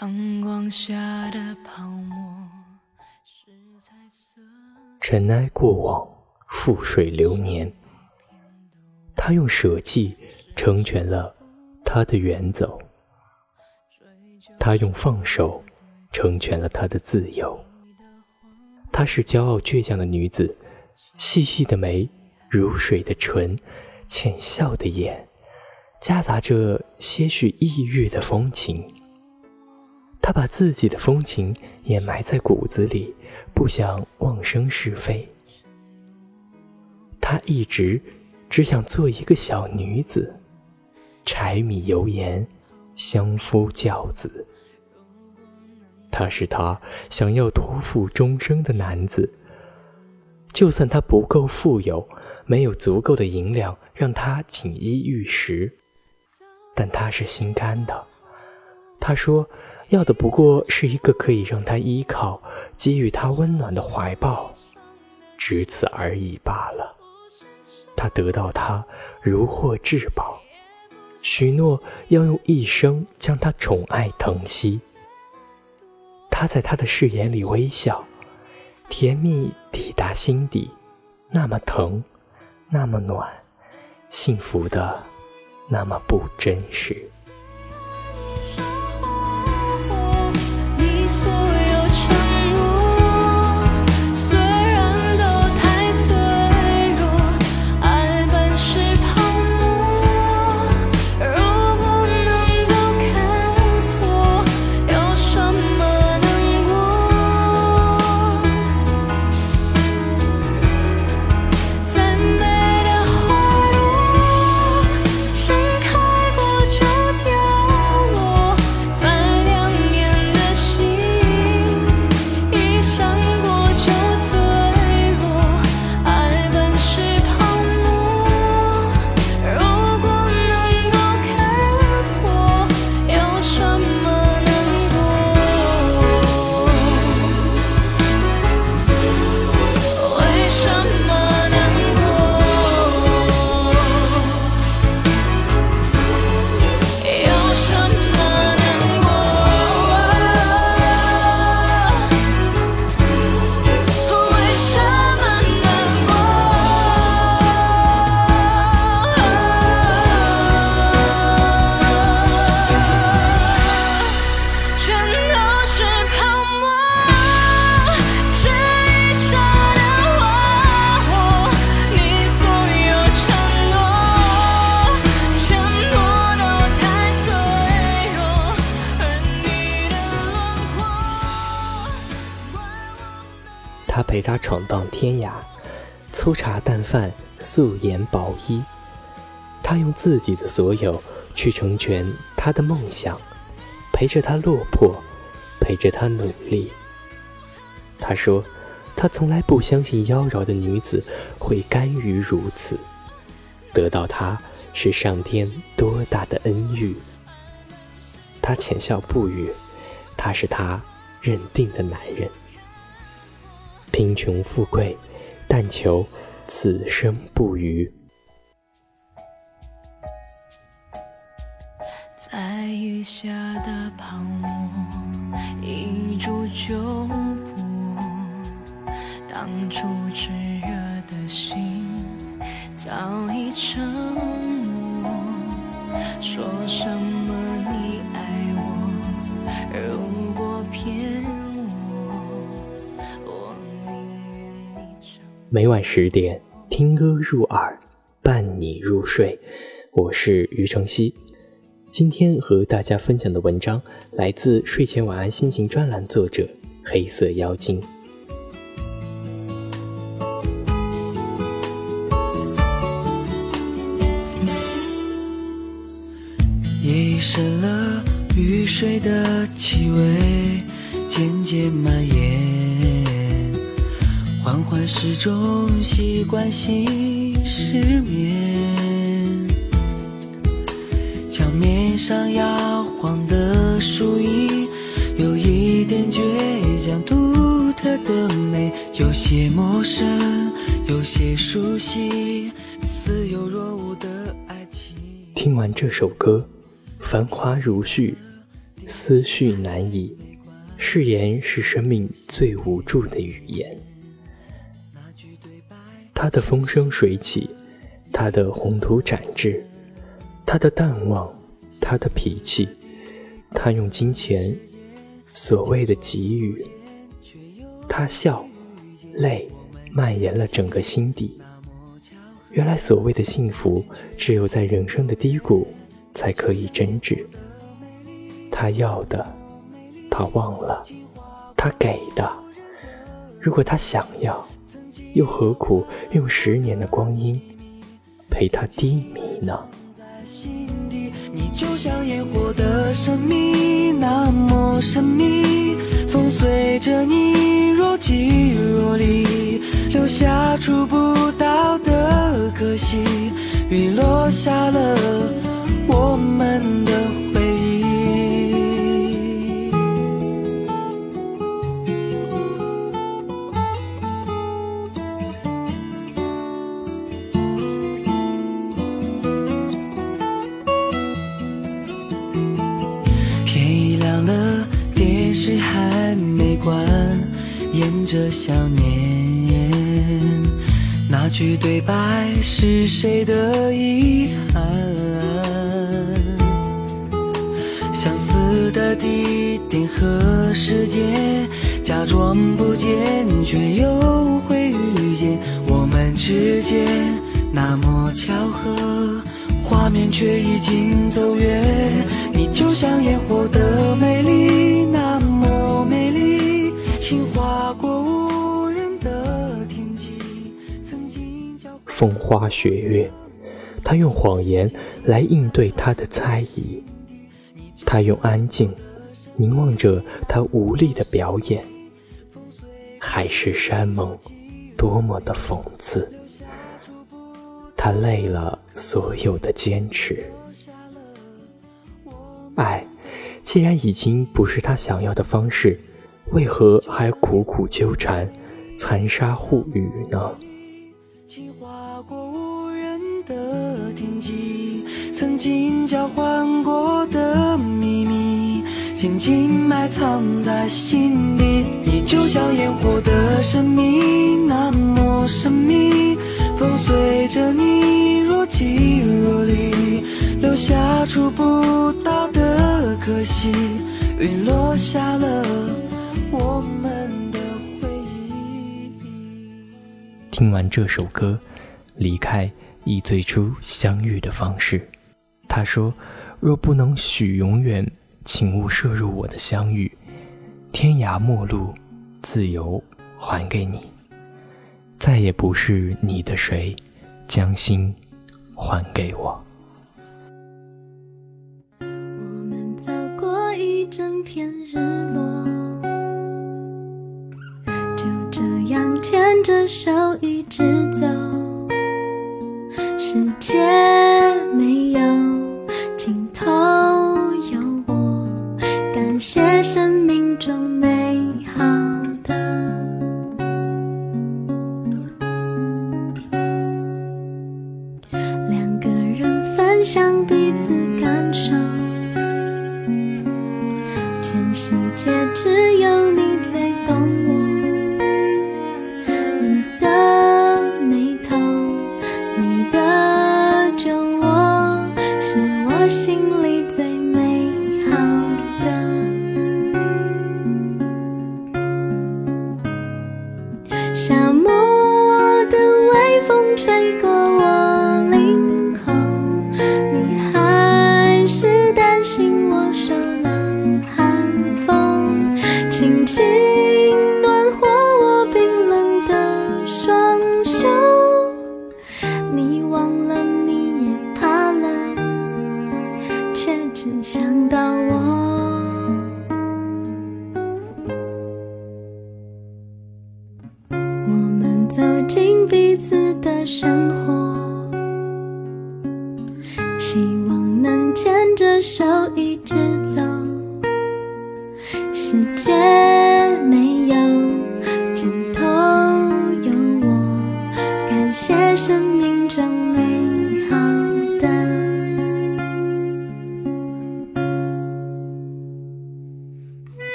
阳光下的泡沫是彩色。尘埃过往，覆水流年。他用舍弃成全了他的远走，他用放手成全了他的自由。她是骄傲倔强的女子，细细的眉，如水的唇，浅笑的眼，夹杂着些许抑郁的风情。他把自己的风情掩埋在骨子里，不想妄生是非。他一直只想做一个小女子，柴米油盐，相夫教子。他是他想要托付终生的男子。就算他不够富有，没有足够的银两让他锦衣玉食，但他是心甘的。他说，要的不过是一个可以让他依靠、给予他温暖的怀抱，只此而已罢了。他得到他如获至宝，许诺要用一生将他宠爱疼惜。他在他的誓言里微笑，甜蜜抵达心底，那么疼，那么暖，幸福的那么不真实。他陪她闯荡天涯，粗茶淡饭，素颜薄衣。他用自己的所有去成全她的梦想，陪着她落魄，陪着她努力。他说：“他从来不相信妖娆的女子会甘于如此，得到她是上天多大的恩遇。”他浅笑不语，他是他认定的男人。贫穷富贵，但求此生不渝。在雨下的泡沫，一触就每晚十点，听歌入耳，伴你入睡。我是余承熙，今天和大家分享的文章来自睡前晚安心情专栏作者黑色妖精。夜已深了，雨水的气味渐渐蔓延。始终习惯性失眠，墙面上摇晃的树影，有一点倔强，独特的美，有些陌生，有些熟悉，似有若无的爱情。听完这首歌，繁华如絮，思绪难以，誓言是生命最无助的语言。他的风生水起，他的宏图展翅，他的淡忘，他的脾气，他用金钱，所谓的给予，他笑，泪蔓延了整个心底。原来所谓的幸福，只有在人生的低谷才可以真挚。他要的，他忘了；他给的，如果他想要，又何苦用十年的光阴陪他低迷呢？你就像烟火的神秘，那么神秘，风随着你若即若离，留下触不到的可惜，雨落下了我们的。着想念，那句对白是谁的遗憾？相似的地点和时间，假装不见，却又会遇见。我们之间那么巧合，画面却已经走远。你就像烟火的美丽，划过。风花雪月，他用谎言来应对他的猜疑，他用安静凝望着他无力的表演。海誓山盟，多么的讽刺！他累了所有的坚持。爱，既然已经不是他想要的方式，为何还苦苦纠缠，残杀互语呢？情划过无人的天际曾经交换过的秘密，静静埋藏在心底。你就像烟火的神秘，那么神秘。风随着你若即若离，留下触不到的可惜。雨落下了听完这首歌，离开以最初相遇的方式。他说：“若不能许永远，请勿摄入我的相遇。天涯陌路，自由还给你。再也不是你的谁，将心还给我。”手一直走，世界。生活。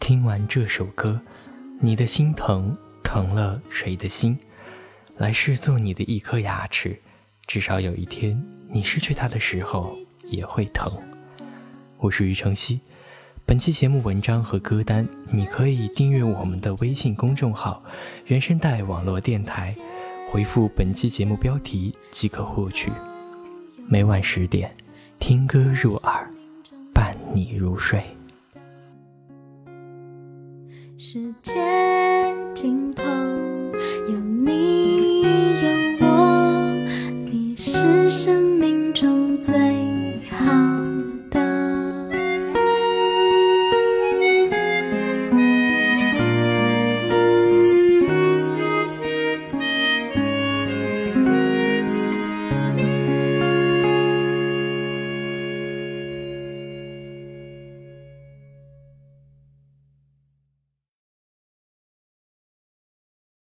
听完这首歌，你的心疼疼了谁的心？来世做你的一颗牙齿，至少有一天你失去它的时候也会疼。我是于承熙，本期节目文章和歌单你可以订阅我们的微信公众号“原声带网络电台”，回复本期节目标题即可获取。每晚十点。听歌入耳，伴你入睡。世界尽头。